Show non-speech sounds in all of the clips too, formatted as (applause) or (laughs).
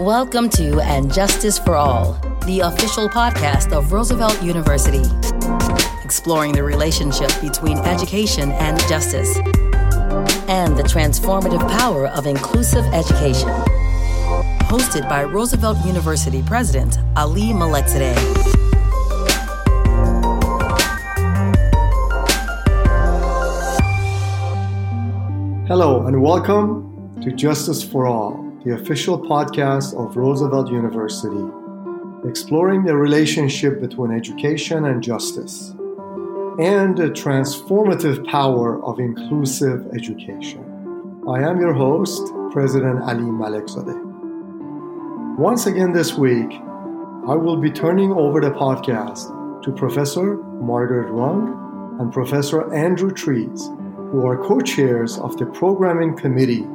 Welcome to And Justice for All, the official podcast of Roosevelt University, exploring the relationship between education and justice, and the transformative power of inclusive education. Hosted by Roosevelt University President Ali Malekzadeh. Hello, and welcome to Justice for All the official podcast of Roosevelt University, exploring the relationship between education and justice, and the transformative power of inclusive education. I am your host, President Ali Malekzadeh. Once again this week, I will be turning over the podcast to Professor Margaret Rung and Professor Andrew Trees, who are co chairs of the programming committee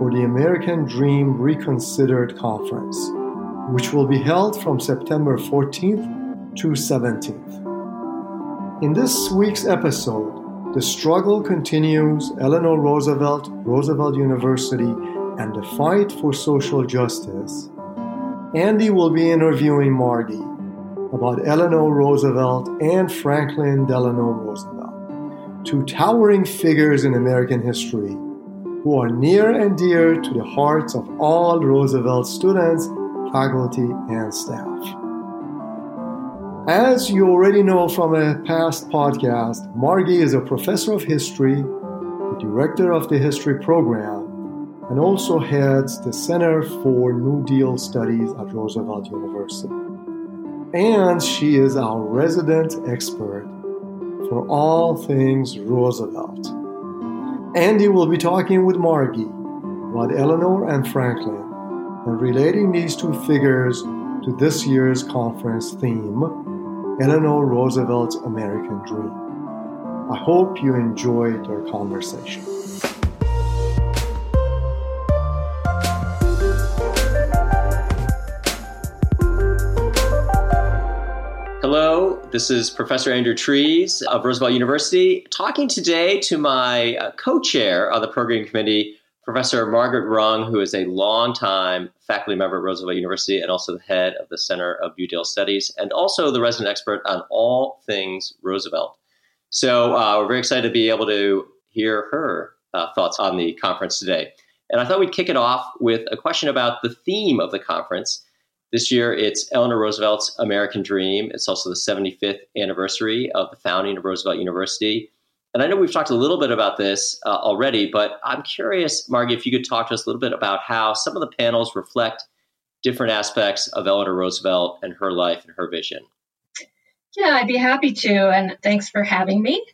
for the American Dream Reconsidered Conference, which will be held from September 14th to 17th. In this week's episode, the struggle continues Eleanor Roosevelt, Roosevelt University, and the fight for social justice. Andy will be interviewing Margie about Eleanor Roosevelt and Franklin Delano Roosevelt, two towering figures in American history who are near and dear to the hearts of all Roosevelt students, faculty, and staff. As you already know from a past podcast, Margie is a professor of history, the director of the history program, and also heads the Center for New Deal Studies at Roosevelt University. And she is our resident expert for all things Roosevelt. Andy will be talking with Margie about Eleanor and Franklin and relating these two figures to this year's conference theme Eleanor Roosevelt's American Dream. I hope you enjoyed our conversation. This is Professor Andrew Trees of Roosevelt University, talking today to my uh, co chair of the program committee, Professor Margaret Rung, who is a longtime faculty member at Roosevelt University and also the head of the Center of Deal Studies, and also the resident expert on all things Roosevelt. So uh, we're very excited to be able to hear her uh, thoughts on the conference today. And I thought we'd kick it off with a question about the theme of the conference. This year, it's Eleanor Roosevelt's American Dream. It's also the 75th anniversary of the founding of Roosevelt University. And I know we've talked a little bit about this uh, already, but I'm curious, Margie, if you could talk to us a little bit about how some of the panels reflect different aspects of Eleanor Roosevelt and her life and her vision. Yeah, I'd be happy to. And thanks for having me.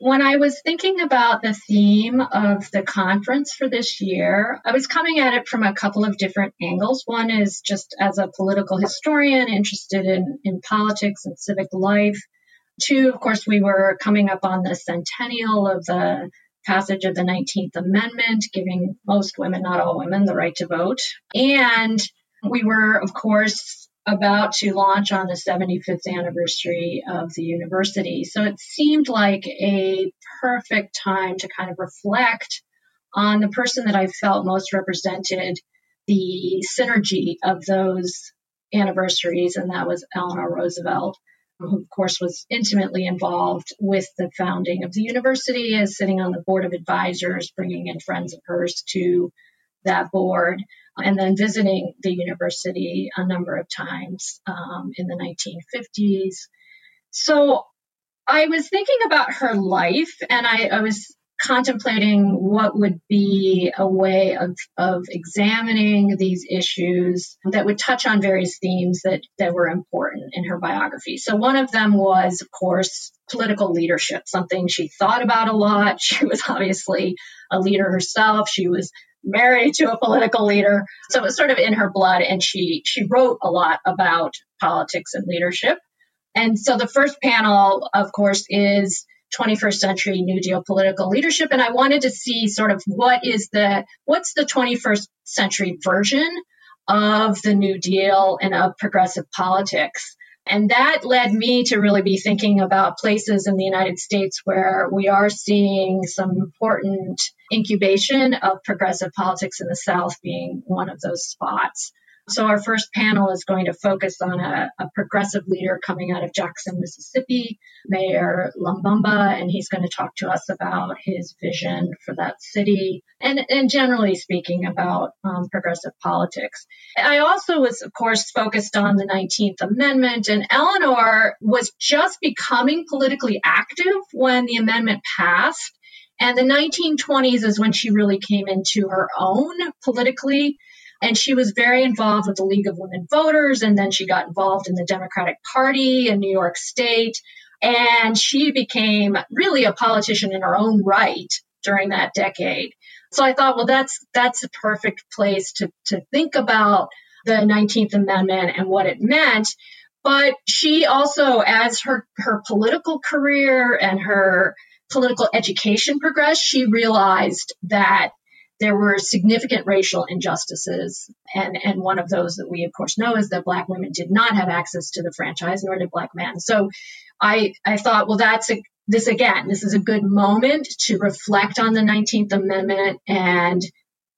When I was thinking about the theme of the conference for this year, I was coming at it from a couple of different angles. One is just as a political historian interested in, in politics and civic life. Two, of course, we were coming up on the centennial of the passage of the 19th Amendment, giving most women, not all women, the right to vote. And we were, of course, about to launch on the 75th anniversary of the university. So it seemed like a perfect time to kind of reflect on the person that I felt most represented the synergy of those anniversaries, and that was Eleanor Roosevelt, who, of course, was intimately involved with the founding of the university as sitting on the board of advisors, bringing in friends of hers to that board and then visiting the university a number of times um, in the 1950s. So I was thinking about her life and I, I was contemplating what would be a way of, of examining these issues that would touch on various themes that, that were important in her biography. So one of them was, of course, political leadership, something she thought about a lot. (laughs) She was obviously a leader herself. She was married to a political leader. So it was sort of in her blood. And she, she wrote a lot about politics and leadership. And so the first panel, of course, is 21st century New Deal political leadership. And I wanted to see sort of what is the, what's the 21st century version of the New Deal and of progressive politics. And that led me to really be thinking about places in the United States where we are seeing some important incubation of progressive politics in the South being one of those spots. So, our first panel is going to focus on a, a, progressive leader coming out of Jackson, Mississippi, Mayor Lumumba, and he's going to talk to us about his vision for that city and, and generally speaking about um, progressive politics. I also was, of course, focused on the 19th Amendment, and Eleanor was just becoming politically active when the amendment passed. And the 1920s is when she really came into her own politically. And she was very involved with the League of Women Voters, and then she got involved in the Democratic Party in New York State. And she became really a politician in her own right during that decade. So I thought, well, that's that's a perfect place to to think about the 19th Amendment and what it meant. But she also, as her her political career and her political education progressed, she realized that there were significant racial injustices. And, and one of those that we, of course, know is that Black women did not have access to the franchise, nor did Black men. So I, I thought, well, that's a, this again, this is a good moment to reflect on the 19th Amendment and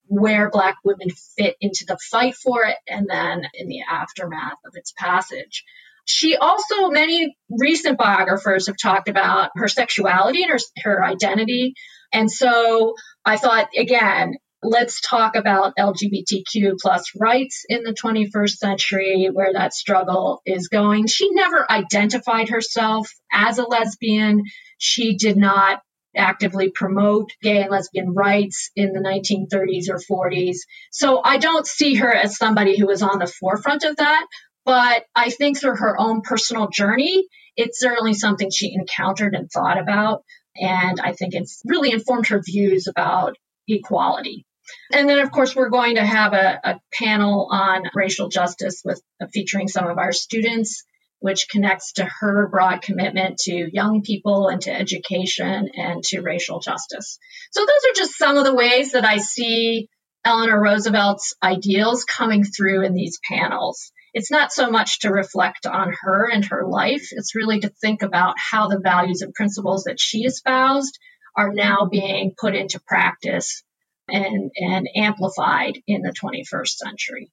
where Black women fit into the fight for it, and then in the aftermath of its passage. She also, many recent biographers have talked about her sexuality and her, her identity. And so I thought, again, let's talk about LGBTQ plus rights in the 21st century, where that struggle is going. She never identified herself as a lesbian. She did not actively promote gay and lesbian rights in the 1930s or 40s. So I don't see her as somebody who was on the forefront of that. But I think through her own personal journey, it's certainly something she encountered and thought about. And I think it's really informed her views about equality. And then, of course, we're going to have a, a panel on racial justice with uh, featuring some of our students, which connects to her broad commitment to young people and to education and to racial justice. So those are just some of the ways that I see Eleanor Roosevelt's ideals coming through in these panels it's not so much to reflect on her and her life, it's really to think about how the values and principles that she espoused are now being put into practice and, and amplified in the 21st century.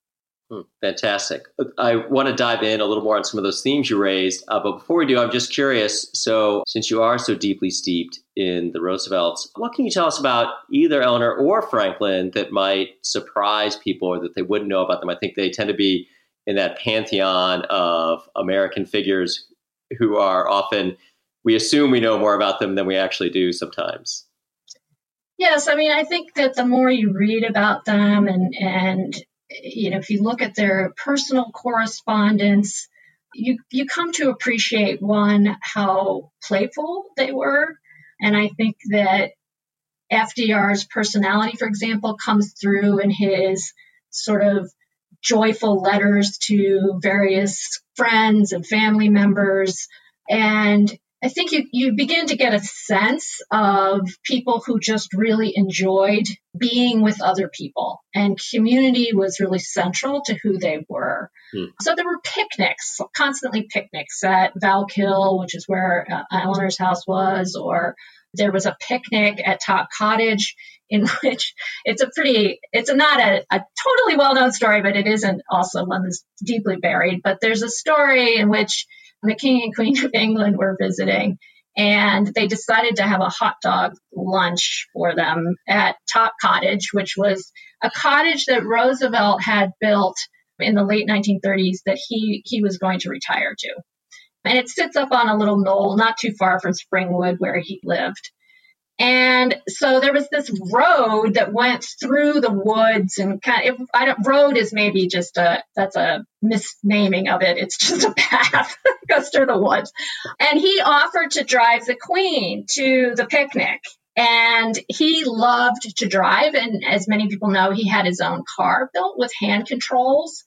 Hmm, fantastic. I want to dive in a little more on some of those themes you raised. Uh, but before we do, I'm just curious. So, since you are so deeply steeped in the Roosevelts, what can you tell us about either Eleanor or Franklin that might surprise people or that they wouldn't know about them? I think they tend to be in that pantheon of American figures who are often, we assume we know more about them than we actually do sometimes. Yes, I mean, I think that the more you read about them and, and you know, if you look at their personal correspondence, you, you come to appreciate one, how playful they were. And I think that FDR's personality, for example, comes through in his sort of joyful letters to various friends and family members. And I think you, you begin to get a sense of people who just really enjoyed being with other people. And community was really central to who they were. Hmm. So there were picnics, constantly picnics at Valkill, which is where uh, Eleanor's house was, or there was a picnic at Top Cottage in (laughs) which it's a pretty, it's a, not a, a totally well known story, but it isn't also one that's deeply buried. But there's a story in which the King and Queen of England were visiting and they decided to have a hot dog lunch for them at Top Cottage, which was a cottage that Roosevelt had built in the late 1930s that he, he was going to retire to. And it sits up on a little knoll not too far from Springwood where he lived. And so there was this road that went through the woods and kind of, I don't, road is maybe just a, that's a misnaming of it. It's (laughs) just a path goes through the woods. And he offered to drive the queen to the picnic. And he loved to drive. And as many people know, he had his own car built with hand controls.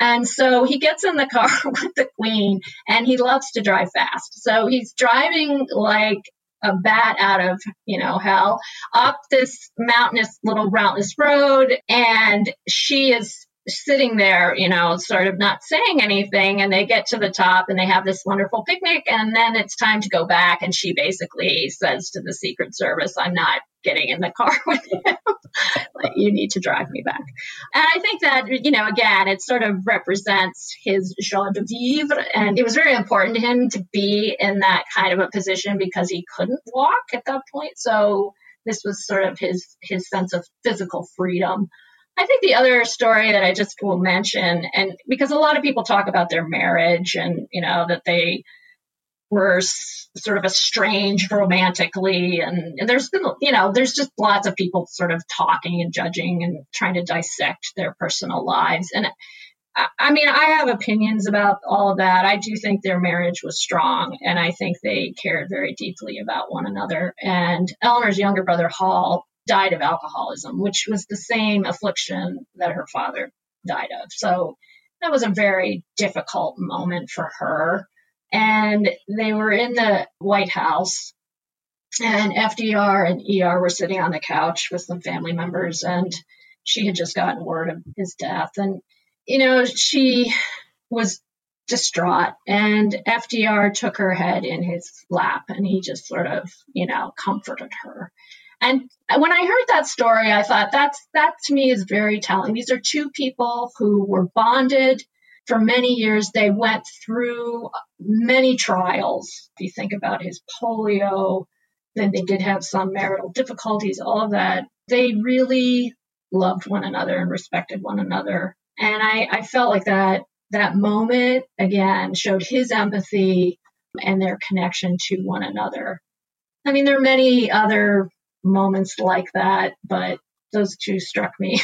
And so he gets in the car (laughs) with the queen and he loves to drive fast. So he's driving like a bat out of, you know, hell up this mountainous little mountainous road. And she is sitting there, you know, sort of not saying anything. And they get to the top and they have this wonderful picnic. And then it's time to go back. And she basically says to the Secret Service, I'm not getting in the car (laughs) with him. like, you need to drive me back. And I think that, you know, again, it sort of represents his joie de vivre. And it was very important to him to be in that kind of a position because he couldn't walk at that point. So this was sort of his, his sense of physical freedom. I think the other story that I just will mention, and because a lot of people talk about their marriage and, you know, that they, were sort of estranged romantically and, and, there's been you know there's just lots of people sort of talking and judging and trying to dissect their personal lives. And I, I mean i have opinions about all of that. I do think their marriage was strong and i think they cared very deeply about one another. And eleanor's younger brother hall died of alcoholism which was the same affliction that her father died of so that was a very difficult moment for her and they were in the White House. And FDR and ER were sitting on the couch with some family members, and she had just gotten word of his death. And, you know, she was distraught, and FDR took her head in his lap, and he just sort of, you know, comforted her. And when I heard that story, I thought that's that to me is very telling. These are two people who were bonded for many years, they went through many trials. If you think about his polio, then they did have some marital difficulties, all of that. They really loved one another and respected one another. And I, I felt like that that moment again showed his empathy and their connection to one another. I mean, there are many other moments like that, but those two struck me.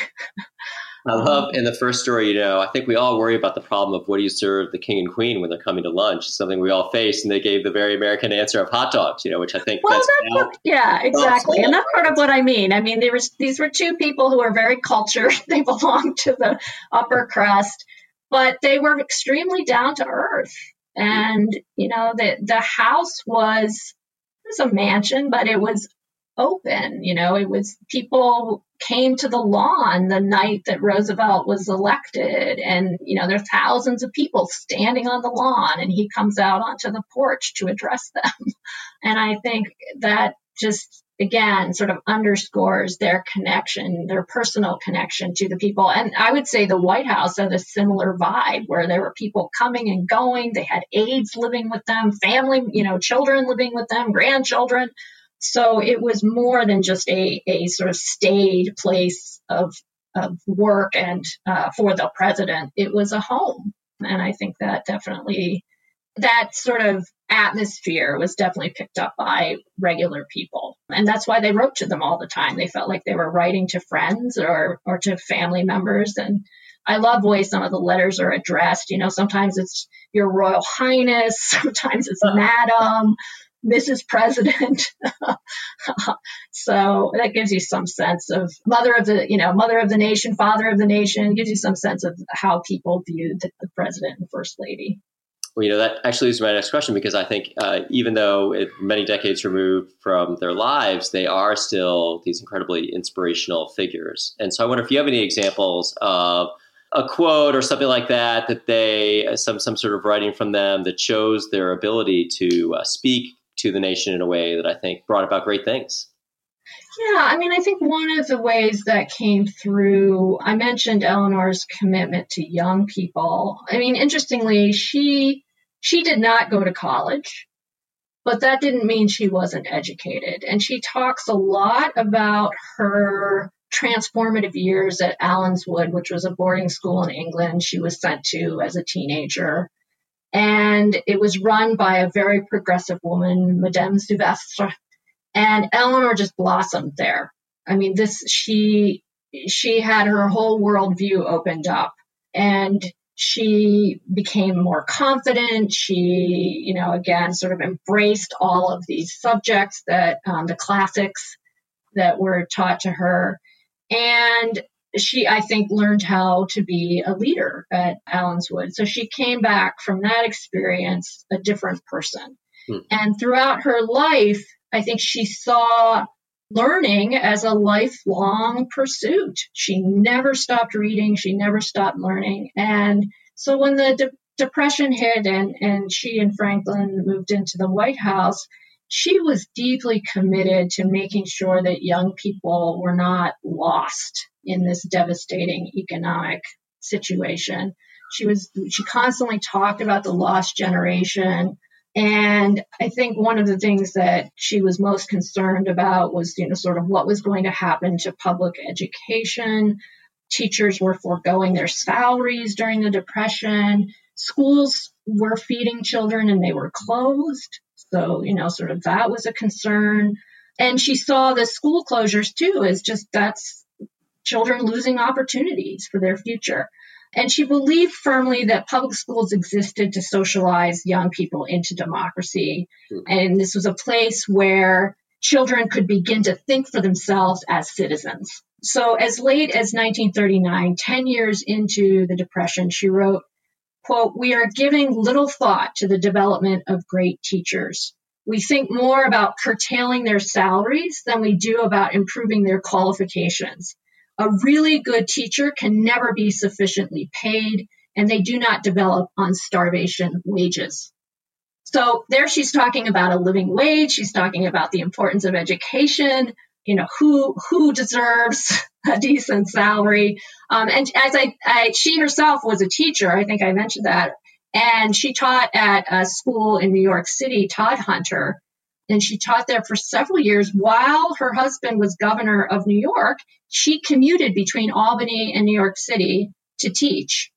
I love in the first story, you know, I think we all worry about the problem of what do you serve the king and queen when they're coming to lunch, something we all face. And they gave the very American answer of hot dogs, you know, which I think well, that's, that's what, yeah, exactly. And that's part of what I mean. I mean, there was, these were two people who were very cultured. (laughs) They belonged to the upper crust, but they were extremely down to earth. And, you know, the, the house was, it was a mansion, but it was open. You know, it was people came to the lawn the night that Roosevelt was elected. And, you know, there are thousands of people standing on the lawn and he comes out onto the porch to address them. (laughs) And I think that just again sort of underscores their connection, their personal connection to the people. And I would say the White House had a similar vibe where there were people coming and going. They had aides living with them, family, you know, children living with them, grandchildren. So it was more than just a, a sort of staid place of, of work and uh, for the president. It was a home. And I think that definitely, that sort of atmosphere was definitely picked up by regular people. And that's why they wrote to them all the time. They felt like they were writing to friends or, or to family members. And I love the way some of the letters are addressed. You know, sometimes it's Your Royal Highness, (laughs) sometimes it's Madam, Mrs. President. (laughs) so that gives you some sense of mother of the, you know, mother of the nation, father of the nation, gives you some sense of how people viewed the, president and first lady. Well, you know, that actually to my next question because I think uh, even though it, many decades removed from their lives, they are still these incredibly inspirational figures. And so I wonder if you have any examples of a quote or something like that that they some some sort of writing from them that shows their ability to uh, speak to the nation in a way that I think brought about great things. Yeah, I mean, I think one of the ways that came through, I mentioned Eleanor's commitment to young people. I mean, interestingly, she she did not go to college, but that didn't mean she wasn't educated. And she talks a lot about her transformative years at Allenswood, which was a boarding school in England she was sent to as a teenager and it was run by a very progressive woman, Madame Souvestre. And Eleanor just blossomed there. I mean, this she she had her whole worldview opened up, and she became more confident. She, you know, again, sort of embraced all of these subjects that um, the classics that were taught to her. And she, I think, learned how to be a leader at Allenswood. So she came back from that experience a different person. Hmm. And throughout her life, I think she saw learning as a lifelong pursuit. She never stopped reading, she never stopped learning. And so when the de- Depression hit and, and she and Franklin moved into the White House, she was deeply committed to making sure that young people were not lost in this devastating economic situation. She was she constantly talked about the lost generation. And I think one of the things that she was most concerned about was, you know, sort of what was going to happen to public education. Teachers were foregoing their salaries during the Depression. Schools were feeding children and they were closed. So, you know, sort of that was a concern. And she saw the school closures too as just that's children losing opportunities for their future. And she believed firmly that public schools existed to socialize young people into democracy. Hmm. And this was a place where children could begin to think for themselves as citizens. So as late as 1939, 10 years into the Depression, she wrote, quote, we are giving little thought to the development of great teachers. We think more about curtailing their salaries than we do about improving their qualifications. A really good teacher can never be sufficiently paid, and they do not develop on starvation wages. So there she's talking about a living wage. She's talking about the importance of education. You know, who, who deserves (laughs) a decent salary. Um, and as I, I, she herself was a teacher. I think I mentioned that. And she taught at a school in New York City, Todhunter, And she taught there for several years while her husband was governor of New York. She commuted between Albany and New York City to teach.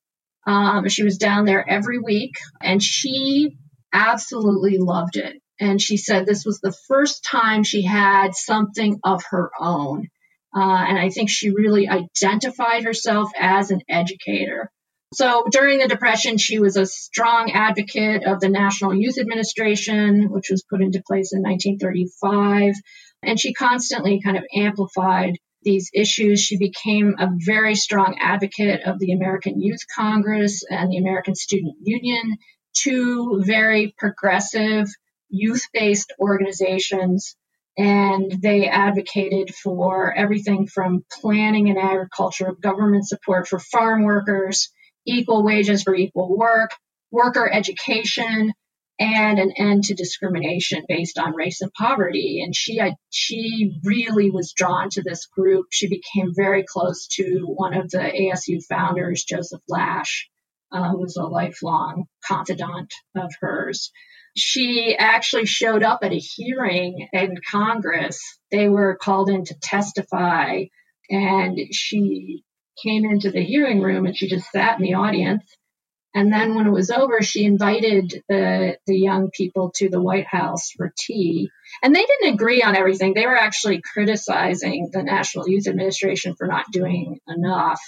Um, she was down there every week and she absolutely loved it. And she said this was the first time she had something of her own. Uh, and I think she really identified herself as an educator. So during the Depression, she was a strong advocate of the National Youth Administration, which was put into place in 1935. And she constantly kind of amplified these issues. She became a very strong advocate of the American Youth Congress and the American Student Union, two very progressive youth based organizations and they advocated for everything from planning and agriculture, government support for farm workers, equal wages for equal work, worker education, and an end to discrimination based on race and poverty. And she, she really was drawn to this group. She became very close to one of the ASU founders, Joseph Lash, uh, who was a lifelong confidant of hers she actually showed up at a hearing in Congress. They were called in to testify, and she came into the hearing room and she just sat in the audience. And then when it was over, she invited the, the young people to the White House for tea. And they didn't agree on everything. They were actually criticizing the National Youth Administration for not doing enough.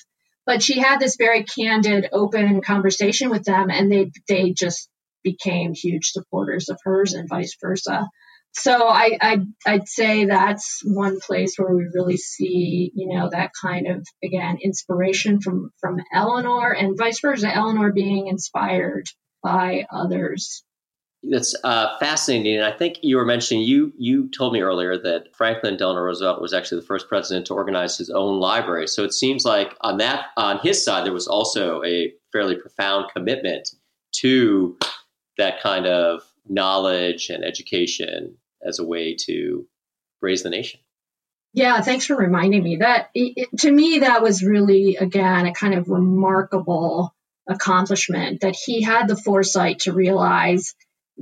But she had this very candid, open conversation with them, and they they just became huge supporters of hers and vice versa. So I, I'd, I'd say that's one place where we really see, you know, that kind of again inspiration from from Eleanor and vice versa. Eleanor being inspired by others. That's uh, fascinating, and I think you were mentioning you you told me earlier that Franklin Delano Roosevelt was actually the first president to organize his own library. So it seems like on that on his side there was also a fairly profound commitment to that kind of knowledge and education as a way to raise the nation. Yeah, thanks for reminding me that it, to me that was really again a kind of remarkable accomplishment that he had the foresight to realize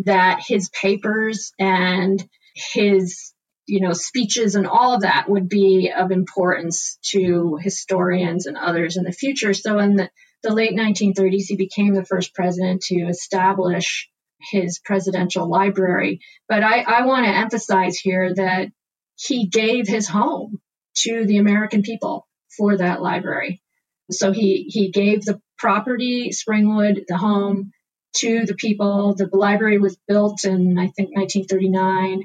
that his papers and his you know speeches and all of that would be of importance to historians and others in the future so in the the late 1930s, he became the first president to establish his presidential library. But I, I want to emphasize here that he gave his home to the American people for that library. So he, he gave the property, Springwood, the home, to the people. The library was built in, I think, 1939.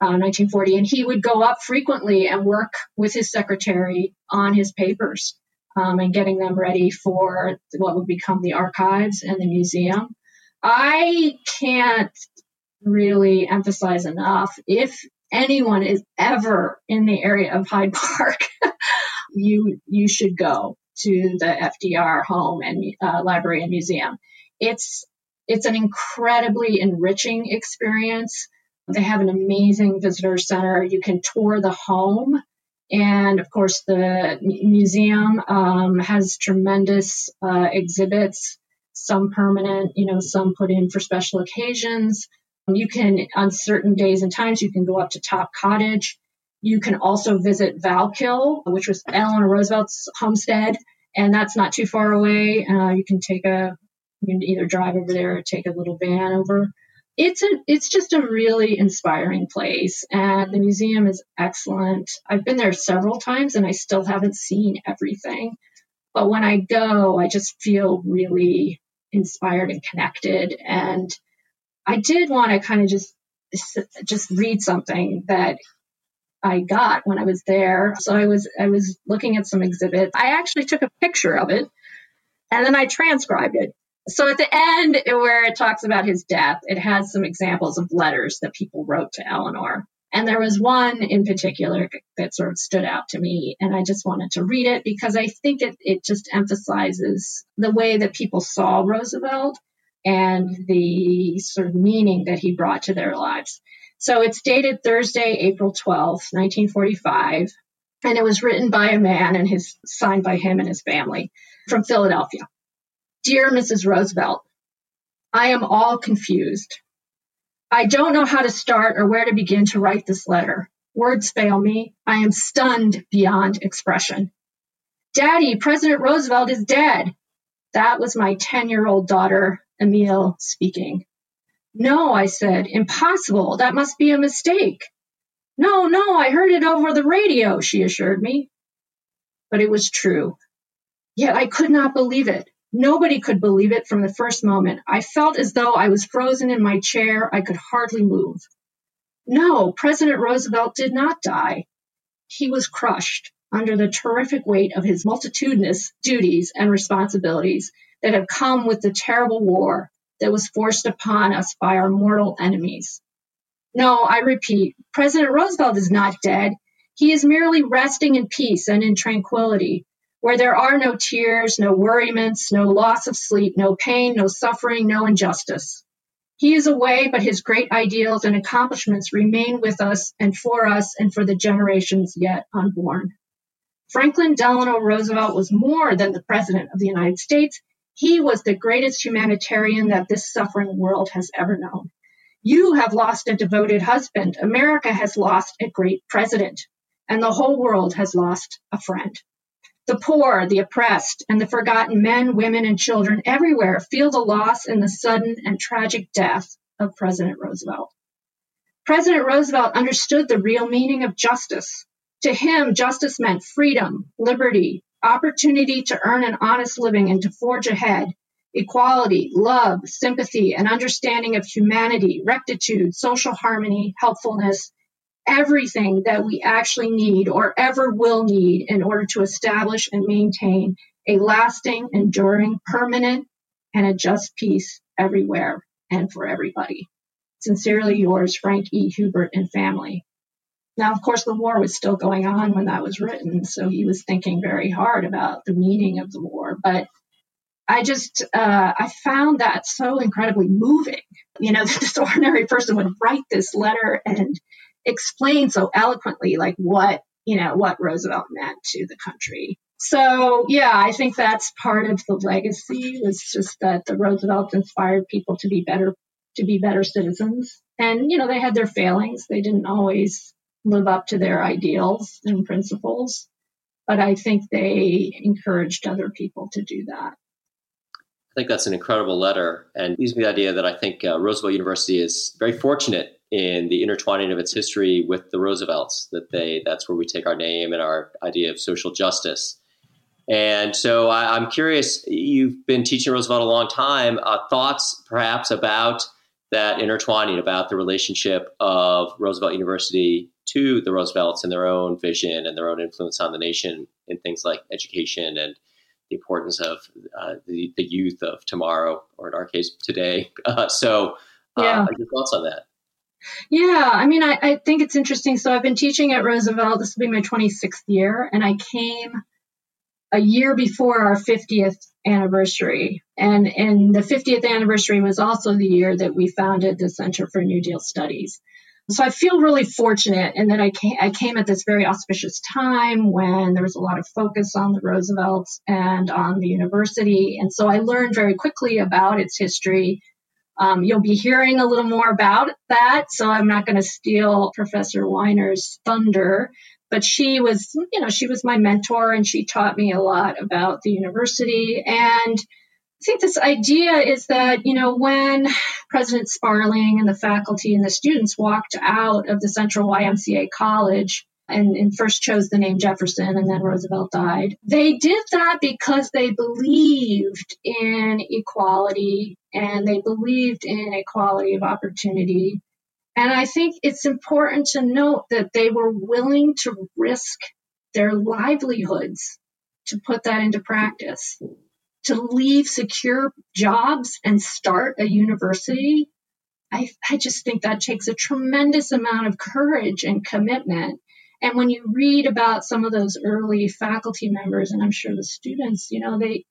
Uh, 1940, and he would go up frequently and work with his secretary on his papers um, and getting them ready for what would become the archives and the museum. I can't really emphasize enough if anyone is ever in the area of Hyde Park, (laughs) you you should go to the FDR home and uh, library and museum. It's it's an incredibly enriching experience. They have an amazing visitor center. You can tour the home. And of course, the museum um, has tremendous uh, exhibits, some permanent, you know, some put in for special occasions. You can, on certain days and times, you can go up to Top Cottage. You can also visit Valkill, which was Eleanor Roosevelt's homestead, and that's not too far away. Uh, you can take a, you can either drive over there or take a little van over it's a it's just a really inspiring place and the museum is excellent. I've been there several times and i still haven't seen everything. But when i go i just feel really inspired and connected and i did want to kind of just just read something that i got when i was there. So i was i was looking at some exhibits. I actually took a picture of it and then i transcribed it so at the end, where it talks about his death, it has some examples of letters that people wrote to Eleanor. And there was one in particular that sort of stood out to me, and I just wanted to read it because I think it, it just emphasizes the way that people saw Roosevelt and the sort of meaning that he brought to their lives. So it's dated Thursday, April 12th, 1945, and it was written by a man and his signed by him and his family from Philadelphia. Dear Mrs. Roosevelt, I am all confused. I don't know how to start or where to begin to write this letter. Words fail me. I am stunned beyond expression. Daddy, President Roosevelt is dead. That was my 10 year old daughter, Emile, speaking. No, I said, impossible. That must be a mistake. No, no, I heard it over the radio, she assured me. But it was true. Yet I could not believe it. Nobody could believe it from the first moment. I felt as though I was frozen in my chair. I could hardly move. No, President Roosevelt did not die. He was crushed under the terrific weight of his multitudinous duties and responsibilities that have come with the terrible war that was forced upon us by our mortal enemies. No, I repeat, President Roosevelt is not dead. He is merely resting in peace and in tranquility, where there are no tears, no worriments, no loss of sleep, no pain, no suffering, no injustice. He is away, but his great ideals and accomplishments remain with us and for us and for the generations yet unborn. Franklin Delano Roosevelt was more than the President of the United States. He was the greatest humanitarian that this suffering world has ever known. You have lost a devoted husband. America has lost a great president. And the whole world has lost a friend. The poor, the oppressed, and the forgotten men, women, and children everywhere feel the loss and the sudden and tragic death of President Roosevelt. President Roosevelt understood the real meaning of justice. To him, justice meant freedom, liberty, opportunity to earn an honest living and to forge ahead, equality, love, sympathy, and understanding of humanity, rectitude, social harmony, helpfulness, everything that we actually need or ever will need in order to establish and maintain a lasting, enduring, permanent, and a just peace everywhere and for everybody. Sincerely yours, Frank E. Hubert and family. Now, of course, the war was still going on when that was written, so he was thinking very hard about the meaning of the war. But I just, uh, I found that so incredibly moving. You know, (laughs) this ordinary person would write this letter and explain so eloquently like what you know what Roosevelt meant to the country. So yeah, I think that's part of the legacy was just that the Roosevelt inspired people to be better to be better citizens. And you know, they had their failings. They didn't always live up to their ideals and principles, but I think they encouraged other people to do that. I think that's an incredible letter and gives me the idea that I think uh, Roosevelt University is very fortunate in the intertwining of its history with the Roosevelts. That they that's where we take our name and our idea of social justice. And so I, am curious. You've been teaching Roosevelt a long time. Uh, thoughts, perhaps, about that intertwining, about the relationship of Roosevelt University to the Roosevelts and their own vision and their own influence on the nation in things like education and the importance of uh, the, the youth of tomorrow, or in our case, today. Uh, (laughs) so, uh, yeah. your thoughts on that? Yeah, I mean, I, I think it's interesting. So I've been teaching at Roosevelt. This will be my 26th year, and I came a year before our 50th anniversary. And, and the 50th anniversary was also the year that we founded the Center for New Deal Studies. So I feel really fortunate in that I came, I came at this very auspicious time when there was a lot of focus on the Roosevelts and on the university. And so I learned very quickly about its history. Um, you'll be hearing a little more about that, so I'm not going to steal Professor Weiner's thunder. But she was, you know, she was my mentor and she taught me a lot about the university. And I think this idea is that, you know, when President Sparling and the faculty and the students walked out of the Central YMCA College and, and, first chose the name Jefferson and then Roosevelt died, they did that because they believed in equality and they believed in equality of opportunity. And I think it's important to note that they were willing to risk their livelihoods to put that into practice to leave secure jobs and start a university, I, I just think that takes a tremendous amount of courage and commitment. And when you read about some of those early faculty members, and I'm sure the students, you know, they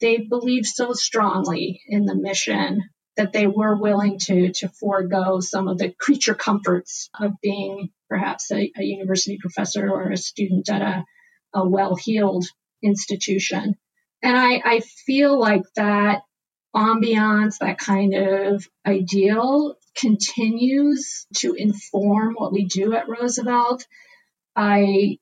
they believe so strongly in the mission that they were willing to to forego some of the creature comforts of being perhaps a, a university professor or a student at a, a well-heeled institution. And I, I feel like that ambiance, that kind of ideal continues to inform what we do at Roosevelt. I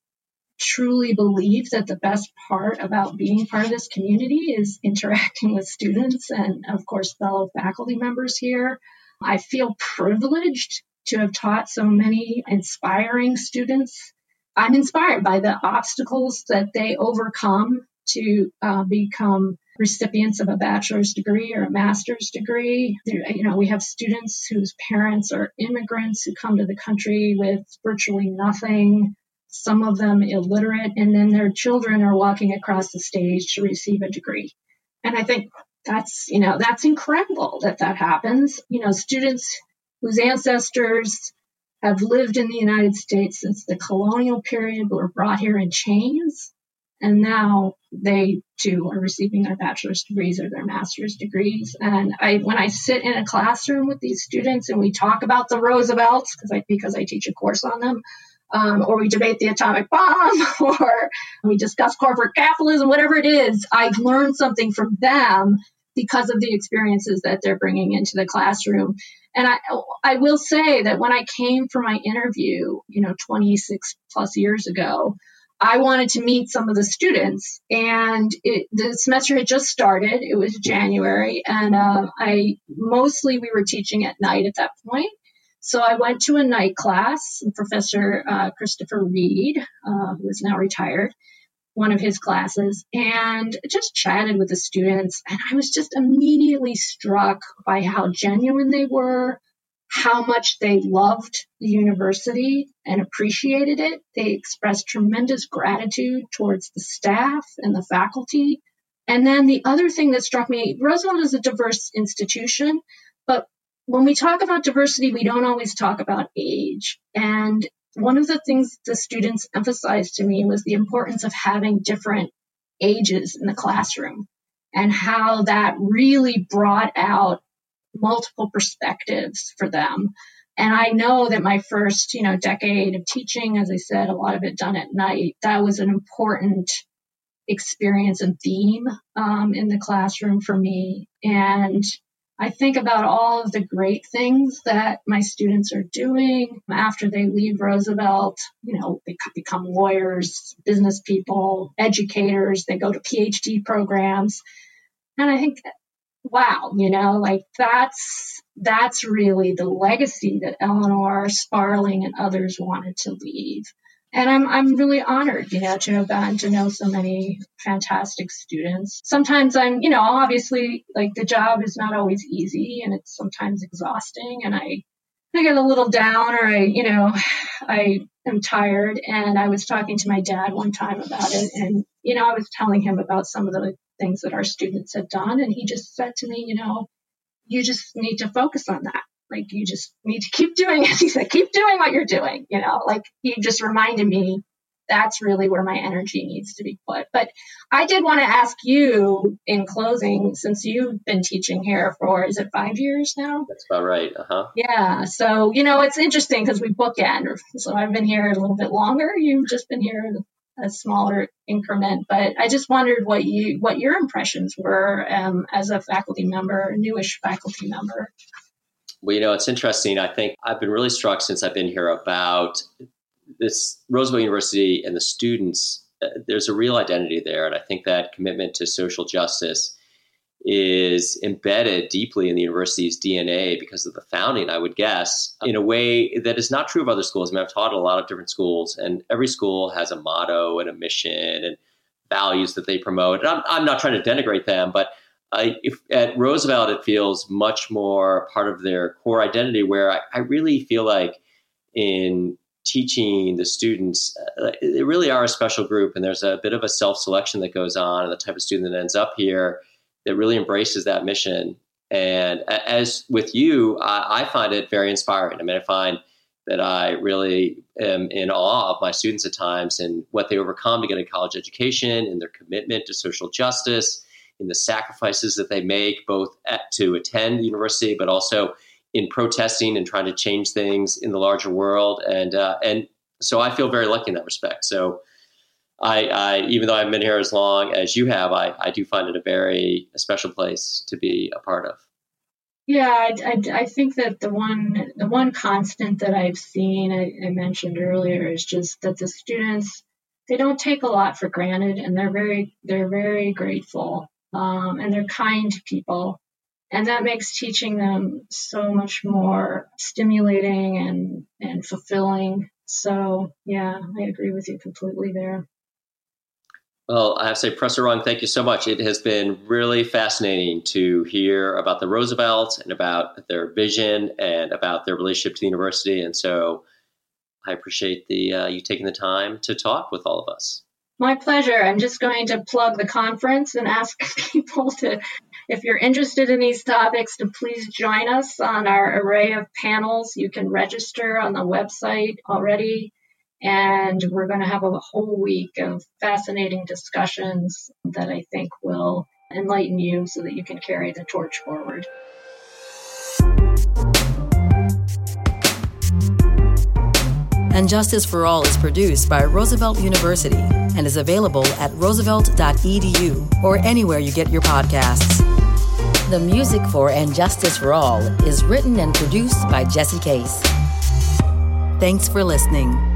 truly believe that the best part about being part of this community is interacting with students and, of course, fellow faculty members here. I feel privileged to have taught so many inspiring students. I'm inspired by the obstacles that they overcome to uh, become recipients of a bachelor's degree or a master's degree. You know, we have students whose parents are immigrants who come to the country with virtually nothing, some of them illiterate, and then their children are walking across the stage to receive a degree. And I think that's, you know, that's incredible that that happens. You know, students whose ancestors have lived in the United States since the colonial period were brought here in chains and now they too are receiving their bachelor's degrees or their master's degrees. And I, when I sit in a classroom with these students and we talk about the Roosevelts, because I because I teach a course on them, um, or we debate the atomic bomb, (laughs) or we discuss corporate capitalism, whatever it is, I've learned something from them because of the experiences that they're bringing into the classroom. And I, I will say that when I came for my interview, you know, 26 plus years ago, I wanted to meet some of the students, and it, the semester had just started. It was January, and uh, I mostly we were teaching at night at that point. So I went to a night class. Professor uh, Christopher Reed, uh, who is now retired, one of his classes, and just chatted with the students. And I was just immediately struck by how genuine they were, how much they loved the university and appreciated it. They expressed tremendous gratitude towards the staff and the faculty. And then the other thing that struck me Roosevelt is a diverse institution, but when we talk about diversity, we don't always talk about age. And one of the things the students emphasized to me was the importance of having different ages in the classroom and how that really brought out multiple perspectives for them. And I know that my first, you know, decade of teaching, as I said, a lot of it done at night, that was an important experience and theme um, in the classroom for me. And I think about all of the great things that my students are doing after they leave Roosevelt. You know, they become lawyers, business people, educators, they go to PhD programs. And I think wow, you know, like that's that's really the legacy that Eleanor Sparling and others wanted to leave. And I'm I'm really honored, you know, to have gotten to know so many fantastic students. Sometimes I'm, you know, obviously like the job is not always easy and it's sometimes exhausting and I I get a little down or I, you know, (sighs) I am tired. And I was talking to my dad one time about it. And, you know, I was telling him about some of the things that our students had done. And he just said to me, you know, you just need to focus on that. Like you just need to keep doing it. (laughs) He said, keep doing what you're doing. You know, like he just reminded me that's really where my energy needs to be put. But I did want to ask you in closing, since you've been teaching here for, is it five years now? That's about right. Uh huh. Yeah. So, you know, it's interesting because we bookend. So I've been here a little bit longer. You've just been here a smaller increment. But I just wondered what you what your impressions were um, as a faculty member, newish faculty member. Well, you know, it's interesting. I think I've been really struck since I've been here about this Roosevelt University and the students. Uh, there's a real identity there, and I think that commitment to social justice is embedded deeply in the university's DNA because of the founding, I would guess, in a way that is not true of other schools. I mean, I've taught a lot of different schools, and every school has a motto and a mission and values that they promote. And I'm, I'm not trying to denigrate them, but I, if, at Roosevelt, it feels much more part of their core identity, where I, I really feel like in teaching the students, uh, they really are a special group, and there's a bit of a self selection that goes on, and the type of student that ends up here that really embraces that mission. And as with you, I, I find it very inspiring. I mean, I find that I really am in awe of my students at times and what they overcome to get a college education and their commitment to social justice in the sacrifices that they make, both at, to attend the university, but also in protesting and trying to change things in the larger world. And uh, and so I feel very lucky in that respect. So I, I, even though I've been here as long as you have, I, I do find it a very a special place to be a part of. Yeah, I, I, I, think that the one the one constant that I've seen I, I mentioned earlier is just that the students they don't take a lot for granted and they're very they're very grateful um, and they're kind people. And that makes teaching them so much more stimulating and, and fulfilling. So, yeah, I agree with you completely there. Well, I have to say, Professor Rung, thank you so much. It has been really fascinating to hear about the Roosevelts and about their vision and about their relationship to the university. And so I appreciate the uh, you taking the time to talk with all of us. My pleasure. I'm just going to plug the conference and ask (laughs) people to, if you're interested in these topics, to please join us on our array of panels. You can register on the website already. And we're going to have a whole week of fascinating discussions that I think will enlighten you so that you can carry the torch forward. And Justice for All is produced by Roosevelt University and is available at roosevelt.edu or anywhere you get your podcasts. The music for And Justice for All is written and produced by Jesse Case. Thanks for listening.